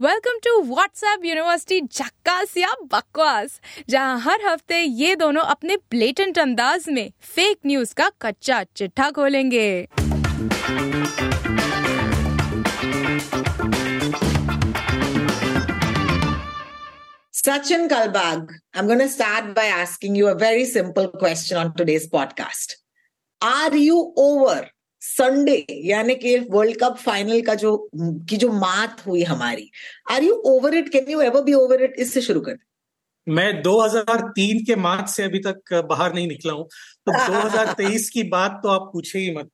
Welcome to WhatsApp university झक्कास या बकवास जहाँ हर हफ़्ते ये दोनों अपने ब्लेटेंट अंदाज में फेक न्यूज़ का कच्चा चिट्ठा खोलेंगे Sachin Kalbag, I'm going to start by asking you a very simple question on today's podcast. Are you over Sunday यानी कि वर्ल्ड कप फाइनल का जो की जो मात हुई हमारी। Are you over it can you ever be over it इससे शुरू कर मैं 2003 के मार्च से अभी तक बाहर नहीं निकला हूँ। तो 2023 की बात तो आप पूछे ही मत।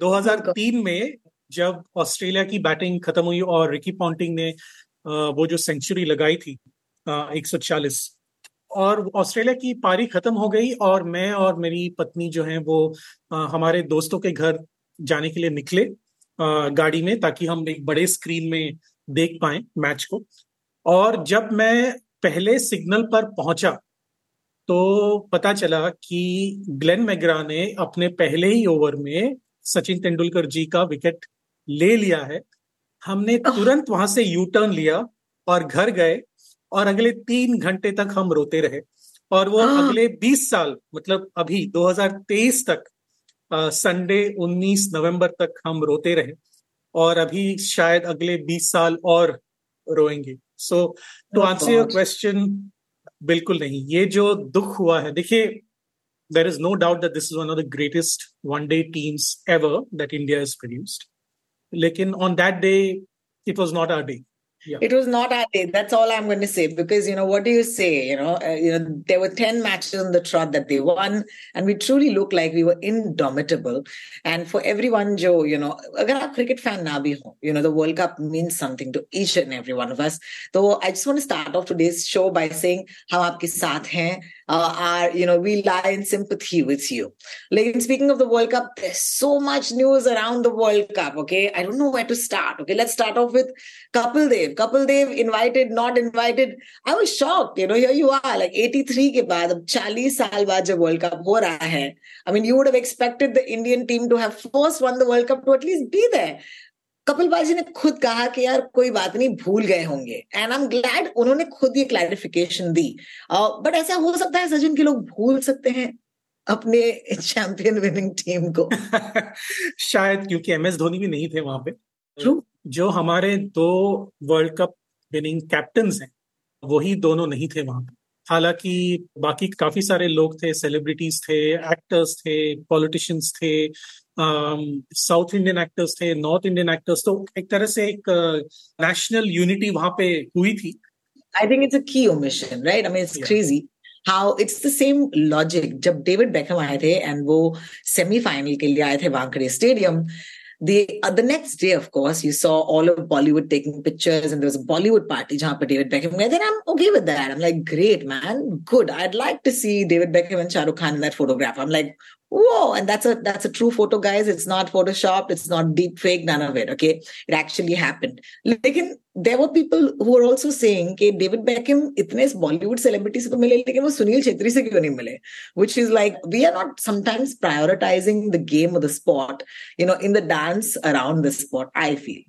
2003 में जब ऑस्ट्रेलिया की बैटिंग खत्म हुई और रिकी पॉन्टिंग ने वो जो सेंचुरी लगाई थी 140 और ऑस्ट्रेलिया की पारी खत्म हो गई और मैं और मेरी पत्नी जो है वो हमारे दोस्तों के घर जाने के लिए निकले गाड़ी में ताकि हम एक बड़े स्क्रीन में देख पाए मैच को। और जब मैं पहले सिग्नल पर पहुँचा तो पता चला कि ग्लेन मैग्रा ने अपने पहले ही ओवर में सचिन तेंदुलकर जी का विकेट ले लिया है। हमने तुरंत वहाँ से यू टर्न लिया और घर गए और अगले तीन घंटे तक हम रोते रहे। और वो अगले 20 साल मतलब अभी 2023 तक संडे 19 नवंबर तक हम रोते रहे और अभी शायद अगले 20 साल और रोएँगे। So to answer your question बिल्कुल नहीं। ये जो दुख हुआ है देखिए there is no doubt that this is one of the greatest one day teams ever that India is produced लेकिन on that day it was not our day Yeah. It was not our day. That's all I'm going to say because you know what do you say? You know, uh, you know there were ten matches on the trot that they won, and we truly looked like we were indomitable. And for everyone, Joe, you know, agar aap cricket fan na bhi ho, you know, the World Cup means something to each and every one of us. So I just want to start off today's show by saying how aapke saath hain, uh, are you know we lie in sympathy with you. Like speaking of the world cup there's so much news around the world cup okay? I don't know where to start okay? Let's start off with kapil dev. Kapil dev invited not invited. I was shocked you know here you are like 83 ke baad ab 40 saal baad jab world cup ho raha hai. I mean you would have expected the indian team to have first won the world cup to at least be there. Kapil बाजी ने खुद कहा कि यार कोई बात नहीं भूल गए होंगे। एंड आई एम ग्लैड उन्होंने खुद ये क्लैरिफिकेशन दी। बट uh, ऐसा हो सकता है सचिन के लोग भूल सकते हैं अपने चैंपियन विनिंग टीम को। शायद क्योंकि एम एस धोनी भी नहीं थे वहाँ पे। ट्रू जो हमारे दो वर्ल्ड कप विनिंग कैप्टन हैं वही दोनों नहीं थे वहाँ पे। हालाँकि बाकी काफ़ी सारे लोग थे सेलिब्रिटीज थे एक्टर्स थे पॉलिटिशियंस थे साउथ इंडियन एक्टर्स थे नॉर्थ इंडियन एक्टर्स तो एक तरह से एक नेशनल यूनिटी वहाँ पे हुई थी। आई think it's a key omission right I mean it's crazy how it's the same logic जब डेविड बेकहम आए थे एंड वो सेमीफाइनल के लिए आए थे Wankhede stadium the uh, the next day, of course, you saw all of Bollywood taking pictures, and there was a Bollywood party, Jahan David Beckham. And then I'm okay with that. I'm like, great, man, good. I'd like to see David Beckham and Shah Rukh Khan in that photograph. I'm like, whoa and that's a that's a true photo guys it's not photoshopped it's not deep fake none of it okay it actually happened like there were people who were also saying कि David Beckham इतने Bollywood celebrity से तो मिले लेकिन वो सुनील छेत्री से क्यों नहीं मिले which is like we are not sometimes prioritizing the game or the sport you know in the dance around the sport I feel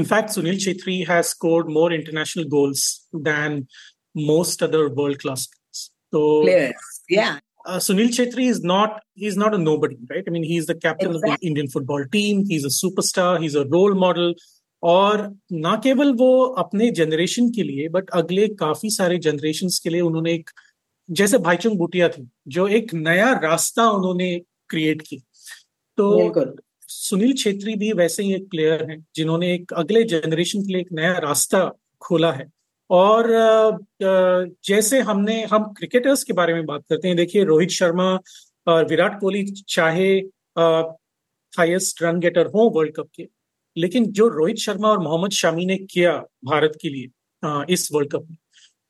in fact Sunil Chetri has scored more international goals than most other world class players so players yeah Uh, Sunil Chetri is not he's not a nobody, right? I mean, he's the captain exactly. of the Indian football team. He's a superstar. He's a role model. और ना केवल वो अपने generation के लिए but अगले काफ़ी सारे जनरेशन के लिए उन्होंने एक जैसे भाईचुंग बुटिया थी जो एक नया रास्ता उन्होंने क्रिएट की तो सुनील छेत्री भी वैसे ही एक प्लेयर हैं जिन्होंने एक अगले जनरेशन के लिए एक नया रास्ता खोला है और जैसे हमने, हम क्रिकेटर्स के बारे में बात करते हैं, देखिए रोहित शर्मा और विराट कोहली चाहे हाईएस्ट रन गेटर हो वर्ल्ड कप के, लेकिन जो रोहित शर्मा और मोहम्मद शामी ने किया भारत के लिए इस वर्ल्ड कप में,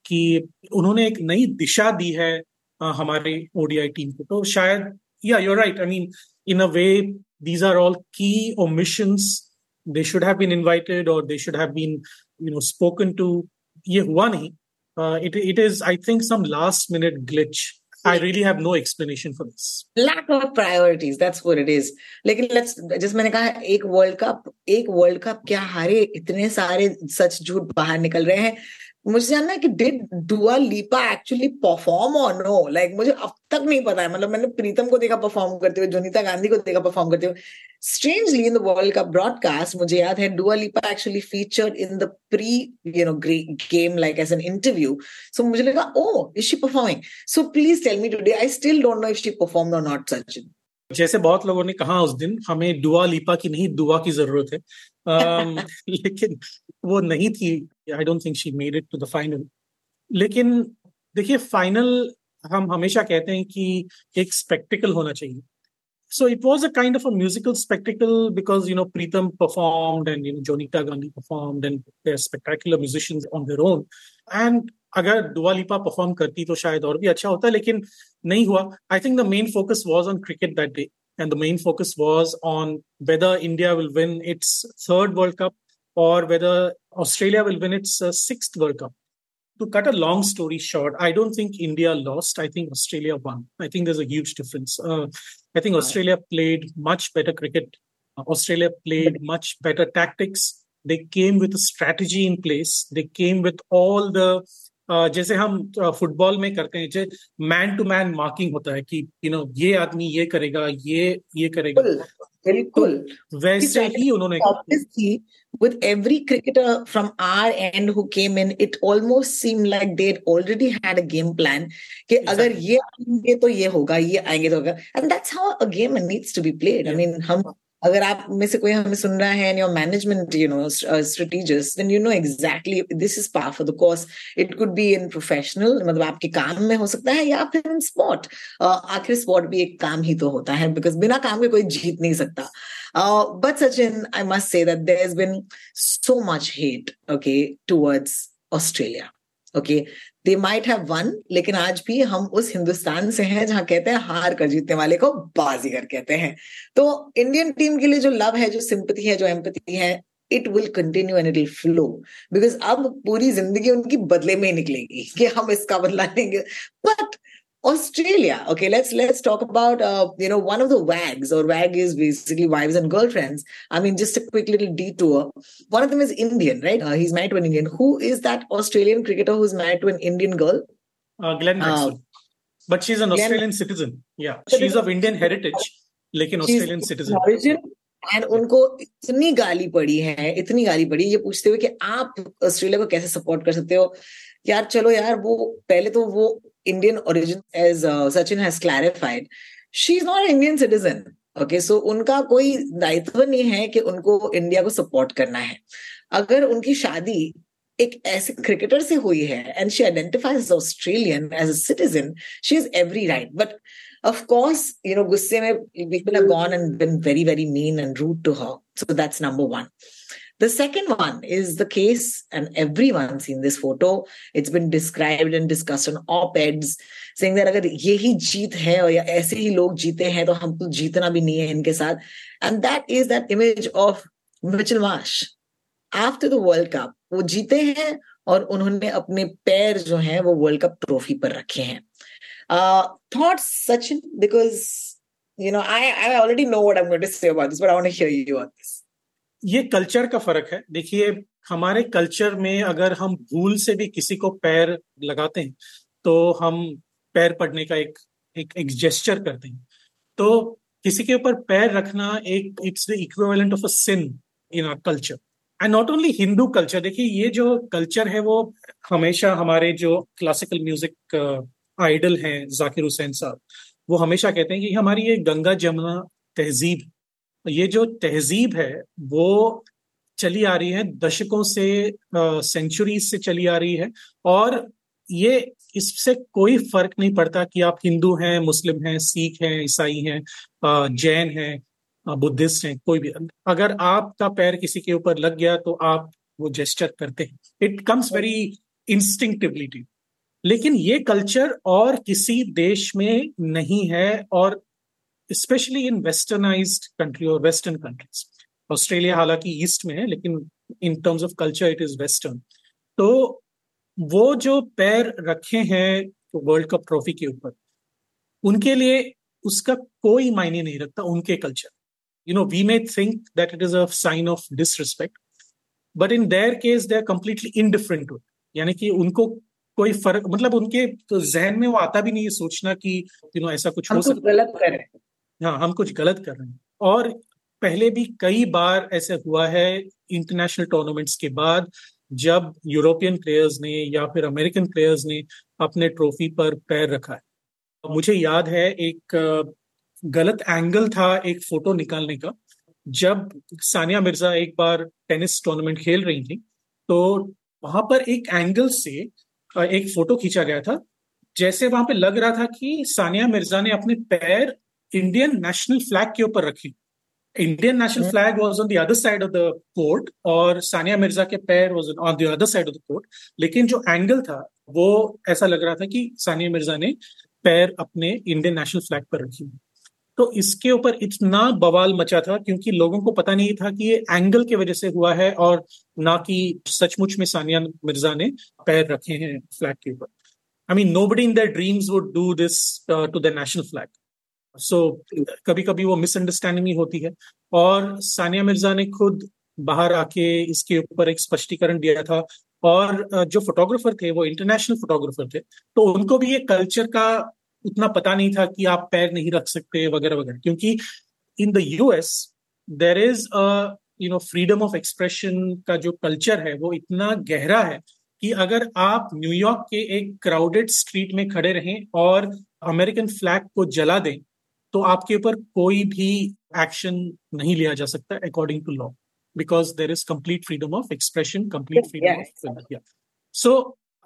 कि उन्होंने एक नई दिशा दी है हमारे ओडीआई टीम को तो शायद yeah you're right I mean in a way these are all key omissions. They should have been invited or they should have been, you know, spoken to ये हुआ नहीं it it is I think some last minute glitch I really have no explanation for this. Lack of priorities, that's what it is. लेकिन let's जिस मैंने कहा एक world cup एक world cup क्या हारे इतने सारे सच झूठ बाहर निकल रहे हैं मुझे जानना है कि did Dua Lipa actually perform और नो लाइक मुझे अब तक नहीं पता है। मतलब मैंने प्रीतम को देखा परफॉर्म करते हुए, जुनीता गांधी को देखा परफॉर्म करते हुए। Strangely in the world cup broadcast मुझे याद है Dua Lipa actually featured in the pre you know game like as an interview so मुझे लगा ओ is she performing so please tell me today I still don't know if she perform और not Sachin जैसे बहुत लोगों ने कहा उस दिन, हमें दुआ लीपा की नहीं दुआ की ज़रूरत है। Um, लेकिन वो नहीं थी I don't think she made it to the final लेकिन देखिए फाइनल हम हमेशा कहते हैं कि एक स्पेक्टिकल होना चाहिए। So it was a kind of a musical spectacle because you know Pritam perform and you know Jonita Gandhi performed and spectacular musicians on their own and अगर दुआ लिपा परफॉर्म करती तो शायद और भी अच्छा होता, लेकिन नहीं हुआ। I think the main focus was on cricket that day and the main focus was on whether India will win its third World Cup or whether Australia will win its uh, sixth World Cup to cut a long story short, I don't think India lost. I think Australia won. I think there's a huge difference. Uh, I think Australia played much better cricket. Australia played much better tactics. They came with a strategy in place. They came with all the जैसे हम football में करते हैं जैसे man to man marking होता है कि you know ये आदमी ये करेगा ये ये करेगा बिल्कुल वैसे ही उन्होंने with every cricketer from our end who came in it almost seemed like they'd already had a game plan कि अगर ये आएँगे तो ये होगा ये आएँगे तो होगा and that's how a game needs to be played yeah. I mean हम अगर आप में से कोई हमें सुन रहा है your management you know strategist then you know exactly this is par for the course it could be in professional मतलब आपके काम में हो सकता है, या फिर इन स्पोर्ट आखिर स्पोर्ट भी एक काम ही तो होता है बिकॉज़ बिना काम के कोई जीत नहीं सकता. But Sachin I must say that there has been so much hate okay towards Australia okay they might have won लेकिन आज भी हम उस हिंदुस्तान से हैं जहाँ कहते हैं हार कर जीतने वाले को बाजीगर कहते हैं। तो इंडियन टीम के लिए जो लव है, जो सिंपति है, जो एम्पति है it will continue and it will flow because अब पूरी ज़िंदगी उनकी बदले में ही निकलेगी कि हम इसका बदला लेंगे। But Australia. Okay, let's let's talk about uh, you know one of the WAGs or WAG is basically wives and girlfriends. I mean, just a quick little detour. One of them is Indian, right? Uh, he's married to an Indian. Who is that Australian cricketer who's married to an Indian girl? Uh, Glenn Maxwell. Uh, but she's an Glenn, Australian citizen. Yeah, she's of Indian heritage, like an Australian citizen. Origin, and उनको इतनी गाली पड़ी है इतनी गाली पड़ी ये पूछते हुए कि आप ऑस्ट्रेलिया को कैसे सपोर्ट कर सकते हो यार चलो यार वो पहले तो वो Indian origin as Sachin has clarified she is not Indian citizen okay so उनका कोई दायित्व नहीं है कि उनको इंडिया को सपोर्ट करना है अगर उनकी शादी एक ऐसे क्रिकेटर से हुई है and she identifies Australian as a citizen she is every right but of course, you know, gusse mein people have gone and been very, very mean and rude to her. So that's number one. The second one is the case, and everyone's seen this photo. It's been described and discussed on op-eds, saying that अगर ये ही जीत है और या ऐसे ही लोग जीते हैं तो हमको जीतना भी नहीं है इनके साथ. And that is that image of Mitchell Marsh. After the World Cup, वो जीते हैं और उन्होंने अपने पैर जो हैं वो वर्ल्ड कप ट्रॉफी पर रखे हैं. Uh, thoughts, Sachin, because you know I I already know what I'm going to say about this, but I want to hear you on this. ये कल्चर का फ़र्क है। देखिए हमारे कल्चर में अगर हम भूल से भी किसी को पैर लगाते हैं तो हम पैर पड़ने का एक एक, एक जेस्चर करते हैं। तो किसी के ऊपर पैर रखना एक it's the equivalent of a sin in our culture and not only Hindu culture देखिए ये जो कल्चर है वो हमेशा हमारे जो क्लासिकल म्यूज़िक आइडल हैं जाकिर हुसैन साहब वो हमेशा कहते हैं कि हमारी ये गंगा जमुना तहजीब ये जो तहजीब है, वो चली आ रही है, दशकों से सेंचुरीज से चली आ रही है। और ये इससे कोई फ़र्क नहीं पड़ता कि आप हिंदू हैं, मुस्लिम हैं, सिख हैं, ईसाई हैं जैन हैं बुद्धिस्ट हैं, कोई भी। अगर आपका पैर किसी के ऊपर लग गया तो आप वो जेस्टर करते हैं। इट कम्स वेरी इंस्टिंक्टिवली लेकिन ये कल्चर और किसी देश में नहीं है और स्पेशली इन वेस्टर्नाइज्ड कंट्री और वेस्टर्न कंट्रीज़ ऑस्ट्रेलिया हालाँकि ईस्ट में है लेकिन in terms of culture it is western तो वो जो पैर रखे हैं वर्ल्ड कप ट्रॉफी के ऊपर उनके लिए उसका कोई मायने नहीं रखता उनके culture you know we may think that it is a sign of disrespect but in their case they are completely indifferent to यानी कि उनको कोई फ़र्क मतलब उनके तो जहन में वो आता भी नहीं है सोचना कि यू नो ऐसा कुछ हो सकता गलत कर रहे हैं। हाँ हम कुछ गलत कर रहे हैं। और पहले भी कई बार ऐसे हुआ है इंटरनेशनल टूर्नामेंट्स के बाद, जब यूरोपियन प्लेयर्स ने या फिर अमेरिकन प्लेयर्स ने अपने ट्रॉफी पर पैर रखा है। मुझे याद है एक गलत एंगल था एक फ़ोटो निकालने का। जब सानिया मिर्ज़ा एक बार टेनिस टूर्नामेंट खेल रही थी तो वहाँ पर एक एंगल से एक फ़ोटो खींचा गया था, जैसे वहाँ पे लग रहा था कि सानिया मिर्ज़ा ने अपने पैर इंडियन नेशनल फ्लैग के ऊपर रखी। Indian national flag was on the other side of the court और सानिया मिर्ज़ा के पैर was on the other side of the court लेकिन जो एंगल था वो ऐसा लग रहा था कि सानिया मिर्ज़ा ने पैर अपने इंडियन नेशनल फ्लैग पर रखी तो इसके ऊपर इतना बवाल मचा था क्योंकि लोगों को पता नहीं था कि ये एंगल की वजह से हुआ है और ना कि सचमुच में सानिया मिर्ज़ा ने पैर रखे हैं फ्लैग के ऊपर। I mean nobody in the dreams would do this to the national flag so so, कभी कभी वो मिसअंडरस्टैंडिंग ही होती है। और सानिया मिर्ज़ा ने खुद बाहर आके इसके ऊपर एक स्पष्टीकरण दिया था। और जो फोटोग्राफर थे वो इंटरनेशनल फोटोग्राफर थे तो उनको भी ये कल्चर का उतना पता नहीं था कि आप पैर नहीं रख सकते वगैरह वगैरह। क्योंकि in the US there is a you know freedom of expression का जो कल्चर है वो इतना गहरा है कि अगर आप न्यूयॉर्क के एक क्राउडेड स्ट्रीट में खड़े रहें और अमेरिकन फ्लैग को जला दें तो आपके ऊपर कोई भी एक्शन नहीं लिया जा सकता according to law because there is complete freedom of expression complete freedom of so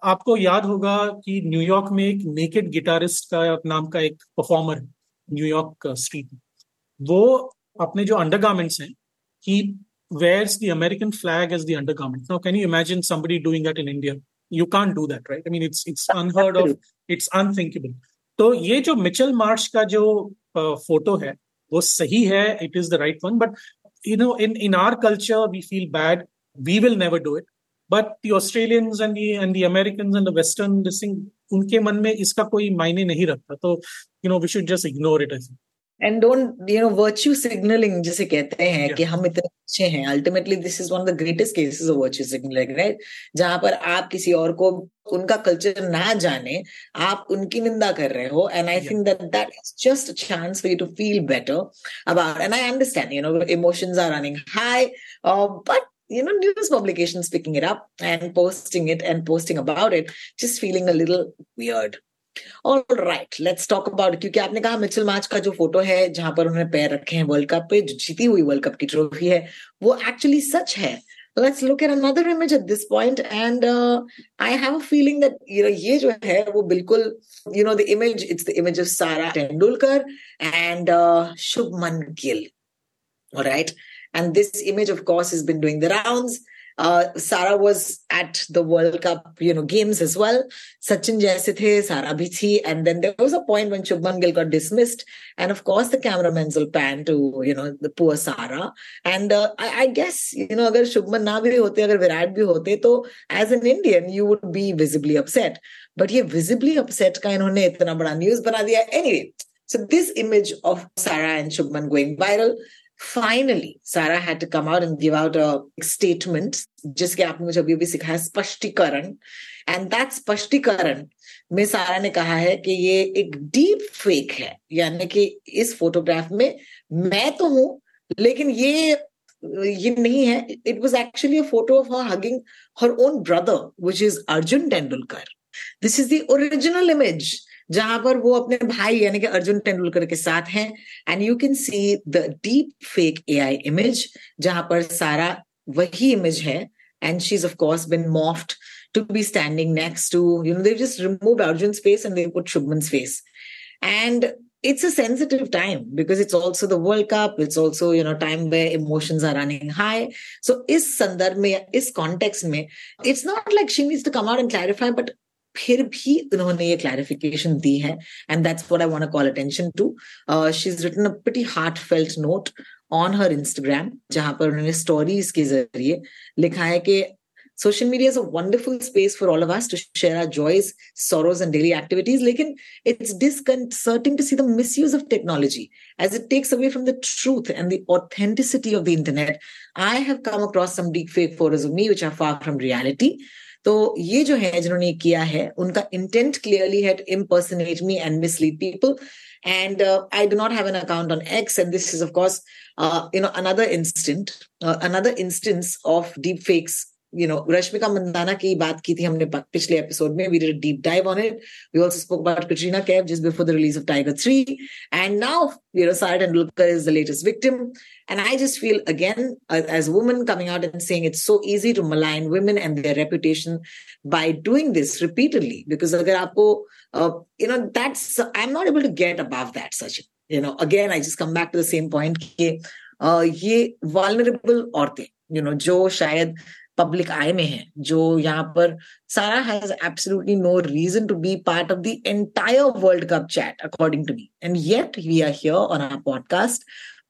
आपको याद होगा कि न्यूयॉर्क में एक नेकेड गिटारिस्ट का नाम का एक परफॉर्मर न्यूयॉर्क स्ट्रीट वो अपने जो अंडरगारमेंट्स हैं he wears the American flag as the undergarment. Now, can you imagine somebody doing that in India? You can't do that, right? I mean, it's it's unheard of. It's unthinkable. तो ये जो Mitchell मार्च का जो photo है, वो सही है it is the right one but you know in in our culture we feel bad we will never do it but the Australians and and the American and western उनके मन में इसका कोई मायने नहीं रखता तो you know we should just ignore it as and don't you know virtue signalling जिसे कहते हैं yeah. कि हम इतने अच्छे हैं। Ultimately this is one of the greatest cases of virtue signalling right जहाँ पर आप किसी और को उनका कल्चर ना जाने आप उनकी निंदा कर रहे हो। And I think that that is just a chance for you to feel better about and I understand you know emotions are running high but you know news publications picking it up and posting it and posting about it just feeling a little weird. All right let's talk about क्योंकि आपने कहा Mitchell match का जो photo है जहाँ पर उन्होंने पैर रखे हैं वर्ल्ड कप पे जो जीती हुई वर्ल्ड कप की ट्रॉफी है वो एक्चुअली सच है at this point and uh, i have a feeling that you know ye jo hai wo bilkul you know the image it's the image of sara tendulkar and uh, shubman gill all right and this image of course has been doing the rounds uh, Sara was at the World Cup, you know, games as well. Sachin jaise the, Sara bhi. And then there was a point when Shubman Gill got dismissed. And of course, the cameramen will pan to, you know, the poor Sara. And uh, I, I, guess, you know, agar Shubman na bhi hote, agar Virat bhi hote, to as an Indian, you would be visibly upset. But ye visibly upset ka inhone itna bada news bana diya. Anyway, so this image of Sara and Shubman going viral finally, Sarah had to come out and give out a statement, जिसके आपने मुझे अभी भी सिखाया, स्पष्टीकरण. And that स्पष्टीकरण में सारा ने कहा है कि ये एक डीप फेक है. यानी कि इस फोटोग्राफ में मैं तो हूँ, लेकिन ये ये नहीं है. It was actually a photo of her hugging her own brother which is Arjun Tendulkar this is the original image जहां पर वो अपने भाई यानी कि अर्जुन तेंदुलकर के साथ हैं and you can see the deep fake AI I image जहां पर सारा वही इमेज है and she is of course been morphed to be standing next to, you know, they've just removed Arjun's face and they put Shubman's face. And it's a sensitive time because it's also the World Cup. It's also, you know, time where emotions are running high. So is Sandar mein, is context mein, it's not like she needs to come out and clarify, but फिर भी उन्होंने ये clarification दी है and that's what I want to call attention to she is written a pretty heartfelt note on her Instagram जहाँ पर उन्होंने stories के ज़रिए लिखा है कि social media is a wonderful space for all of us to share our joys sorrows and daily activities lekin it's disconcerting to see the misuse of technology as it takes away from the truth and the authenticity of the internet i have come across some deep fake photos of me which are far from reality तो ये जो है जिन्होंने किया है उनका intent clearly है impersonate me and mislead people and uh, i do not have an account on x and this is of course uh, you know another instant uh, another instance of deep fakes You know, Rashmika Mandana ki baat ki thi humne पिछले mein. We did a deep dive on it. We also spoke about Katrina Kaif just before the release of Tiger 3. And now, you know, Sarah Tendulkar is the latest victim. And I just feel, again, as a woman coming out and saying it's so easy to malign women and their reputation by doing this repeatedly. Because agar aapko, uh, you know, that's, I'm not able to get above that, such, you know, again, I just come back to the same point. Ki, uh, ये vulnerable औरतें you know, जो शायद public आई में है, जो यहाँ पर Sara has absolutely no reason to be part of the entire world cup chat according to me and yet we are here on our podcast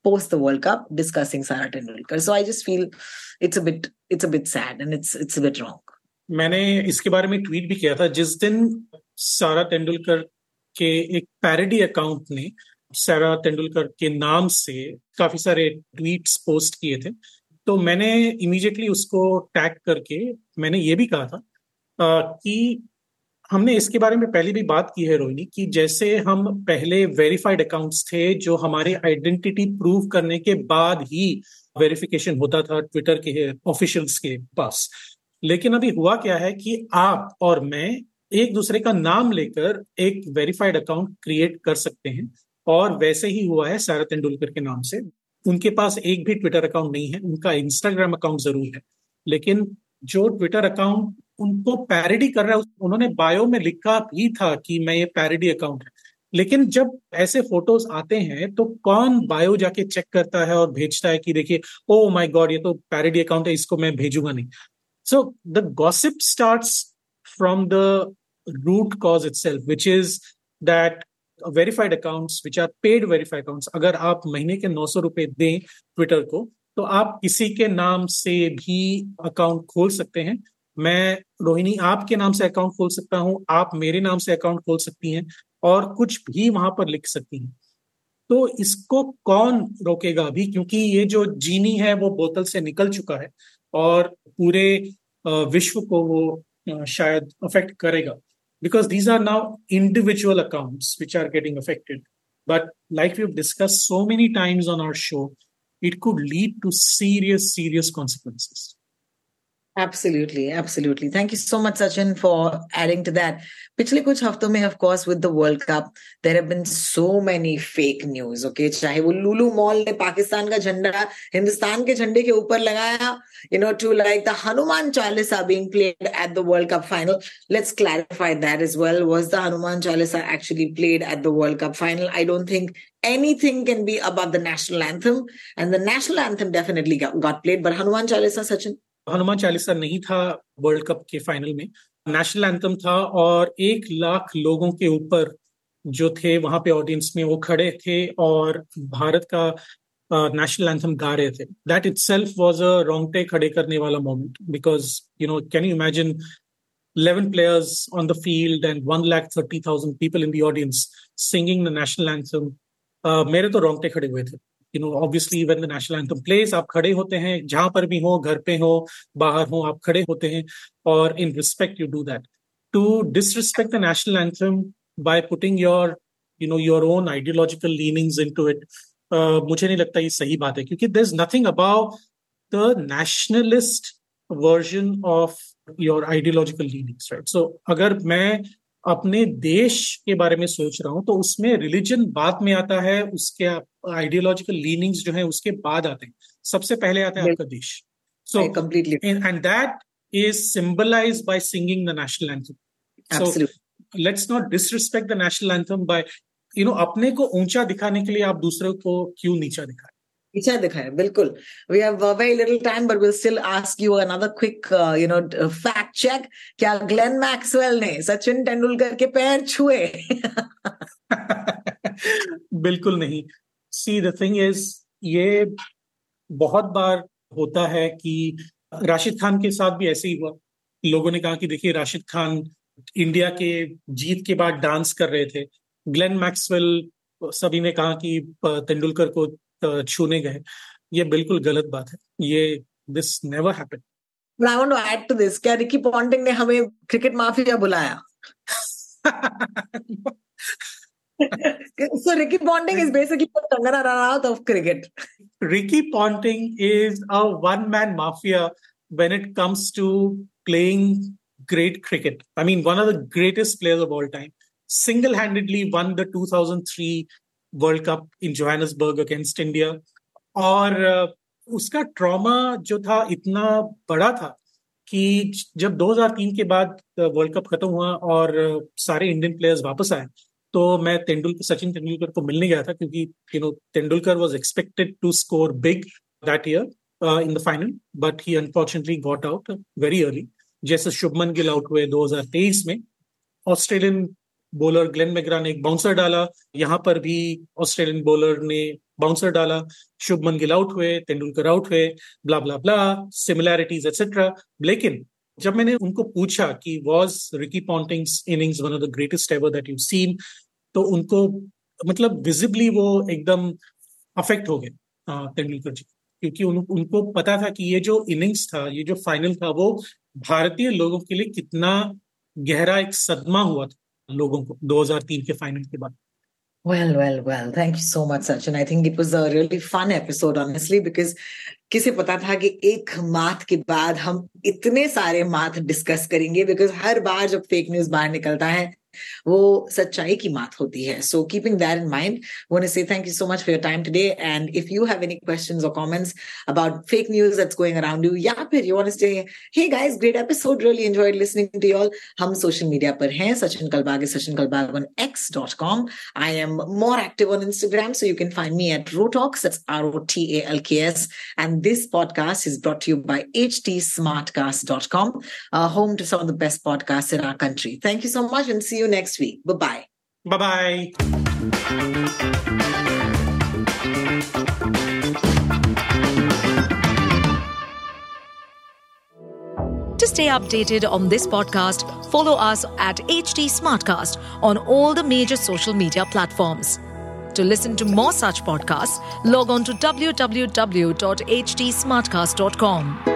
Cup, discussing Sarah Tendulkar. So, I just feel it's a bit, it's a bit sad and it's it's a bit wrong. मैंने इसके बारे में tweet भी किया था, जिस दिन सारा तेंदुलकर के एक पैरोडी अकाउंट ने सारा तेंदुलकर के नाम से काफ़ी सारे ट्वीट्स पोस्ट किए थे तो मैंने इमीडिएटली उसको टैग करके मैंने ये भी कहा था आ, कि हमने इसके बारे में पहले भी बात की है रोहिणी कि जैसे हम पहले वेरीफाइड अकाउंट्स थे जो हमारे आइडेंटिटी प्रूव करने के बाद ही वेरिफिकेशन होता था ट्विटर के ऑफिशियल्स के पास। लेकिन अभी हुआ क्या है कि आप और मैं एक दूसरे का नाम लेकर एक वेरीफाइड अकाउंट क्रिएट कर सकते हैं और वैसे ही हुआ है सारा तेंदुलकर के नाम से। उनके पास एक भी ट्विटर अकाउंट नहीं है, उनका इंस्टाग्राम अकाउंट ज़रूर है, लेकिन जो ट्विटर अकाउंट उनको पैरिडी कर रहा है उन्होंने बायो में लिखा भी था कि मैं ये पैरिडी अकाउंट है। लेकिन जब ऐसे फ़ोटोज़ आते हैं तो कौन बायो जाके चेक करता है और भेजता है कि देखिए ओ माय गॉड ये तो पैरिडी अकाउंट है, इसको मैं भेजूँगा नहीं। So the gossip start from the root cause itself which is that verified accounts which are paid verified accounts अगर आप महीने के नौ सौ रुपए दें ट्विटर को तो आप किसी के नाम से भी अकाउंट खोल सकते हैं। मैं, रोहिणी, आपके नाम से अकाउंट खोल सकता हूँ, आप मेरे नाम से अकाउंट खोल सकती हैं, और कुछ भी वहाँ पर लिख सकती हैं। तो इसको कौन रोकेगा अभी? क्योंकि ये जो जीनी है, वो बोतल से निकल चुका है, और पूरे विश्व को वो शायद अफेक्ट करेगा। Because these are now individual accounts which are getting affected. But like we've discussed so many times on our show, it could lead to serious, serious consequences. Absolutely, absolutely. Thank you so much, Sachin, for adding to that. पिछले कुछ हफ्तों में of course with the World Cup there have been so many fake news okay चाहे वो Lulu mall ने पाकिस्तान का झंडा हिंदुस्तान के झंडे के ऊपर लगाया you know to like the Hanuman Chalisa being played at the World Cup final let's clarify that as well was the Hanuman Chalisa actually played at the World Cup final I don't think anything can be above the national anthem and the national anthem definitely got, got played but Hanuman Chalisa Sachin Hanuman Chalisa नहीं था world cup के final में national anthem था और एक लाख लोगों के ऊपर जो थे वहाँ पे ऑडियंस में वो खड़े थे और भारत का नेशनल एंथम गा रहे थे that itself was a रोंगटे खड़े करने वाला moment because you know can you imagine 11 players on the field and 1 lakh 30,000 people in the audience singing the national anthem. Uh, मेरे तो रोंगटे खड़े हुए थे you know obviously when the national anthem plays आप खड़े होते हैं, जहाँ पर भी हो, घर पे हो, बाहर हो, आप खड़े होते हैं और in respect you do that to disrespect the national anthem by putting your you know your own ideological leanings into it मुझे नहीं लगता ये सही बात है, क्योंकि there is nothing about the nationalist version of your ideological leanings right so अगर मैं अपने देश के बारे में सोच रहा हूँ तो उसमें रिलीजन बाद में आता है उसके आइडियोलॉजिकल लीनिंग्स जो है उसके बाद आते हैं। सबसे पहले आता है आपका देश। So completely and that is symbolize by singing the national anthem so let's not disrespect the national anthem by you know अपने को ऊँचा दिखाने के लिए आप दूसरे को क्यों नीचा दिखाए? पीछा दिखाया बिल्कुल। We have very little time but will still ask you another quick you know fact check क्या ग्लेन मैक्सवेल ने सचिन तेंदुलकर के पैर छुए? बिल्कुल नहीं। सी द थिंग इज़ ये बहुत बार होता है कि राशिद खान के साथ भी ऐसे ही हुआ। लोगों ने कहा कि देखिए, राशिद खान इंडिया के जीत के बाद डांस कर रहे थे। ग्लेन मैक्सवेल सभी ने कहा कि तेंदुलकर को छूने गए ये बिल्कुल गलत बात है ये this never happen I want to add to this क्या रिकी पॉन्टिंग ने हमें क्रिकेट माफिया बुलाया so Ricky Ponting is basically the Kangana Ranaut of cricket. Ricky Ponting is a one-man mafia when it comes to playing great cricket. I mean, one of the greatest players of all time. Single-handedly won the 2003 world cup in Johannesburg against India और उसका trauma जो था इतना बड़ा था कि जब 2003 के बाद वर्ल्ड कप खत्म हुआ और सारे इंडियन प्लेयर्स वापस आए तो मैं तेंदुलकर सचिन तेंदुलकर को मिलने गया था क्योंकि you know Tendulkar was expected to score big that year in the final but he unfortunately got out very early जैसे शुभमन गिल आउट हुए 2023 में ऑस्ट्रेलियन बॉलर ग्लेन मैग्रा ने एक बाउंसर डाला। यहाँ पर भी ऑस्ट्रेलियन बॉलर ने बाउंसर डाला। शुभमन गिल आउट हुए तेंदुलकर आउट हुए blah blah blah similarities etcetera लेकिन जब मैंने उनको पूछा कि was Ricky Ponting's innings one of the greatest ever that you seen तो उनको मतलब विजिबली वो एकदम अफेक्ट हो गए तेंदुलकर जी। क्योंकि उन, उनको पता था कि ये जो इनिंग्स था ये जो फाइनल था वो भारतीय लोगों के लिए कितना गहरा एक सदमा हुआ था। लोगों को 2003 के फाइनल के बाद Well, well, well. Thank you so much, Sachin. I think it was a really fun episode, honestly, because किसे पता था कि एक माथ के बाद हम इतने सारे माथ डिस्कस करेंगे बिकॉज़ हर बार जब फेक न्यूज़ बाहर निकलता है वो सच्चाई की बात होती है so keeping that in mind want to say thank you so much for your time today and if you have any questions और comments about fake news that's going around you या फिर you want to say hey guys great episode really enjoyed listening to all हम social media पर हैं Sachin Kalbag Sachin Kalbag on x.com I am more active on Instagram so you can find me at Rotalks that's R O T A L K S and this podcast is brought to you by htsmartcast.com uh, home to some of the best podcasts in our country thank you so much and see you you next week. Bye bye. Bye bye. To stay updated on this podcast, follow us at HT Smartcast on all the major social media platforms. To listen to more such podcasts, log on to www.htsmartcast.com.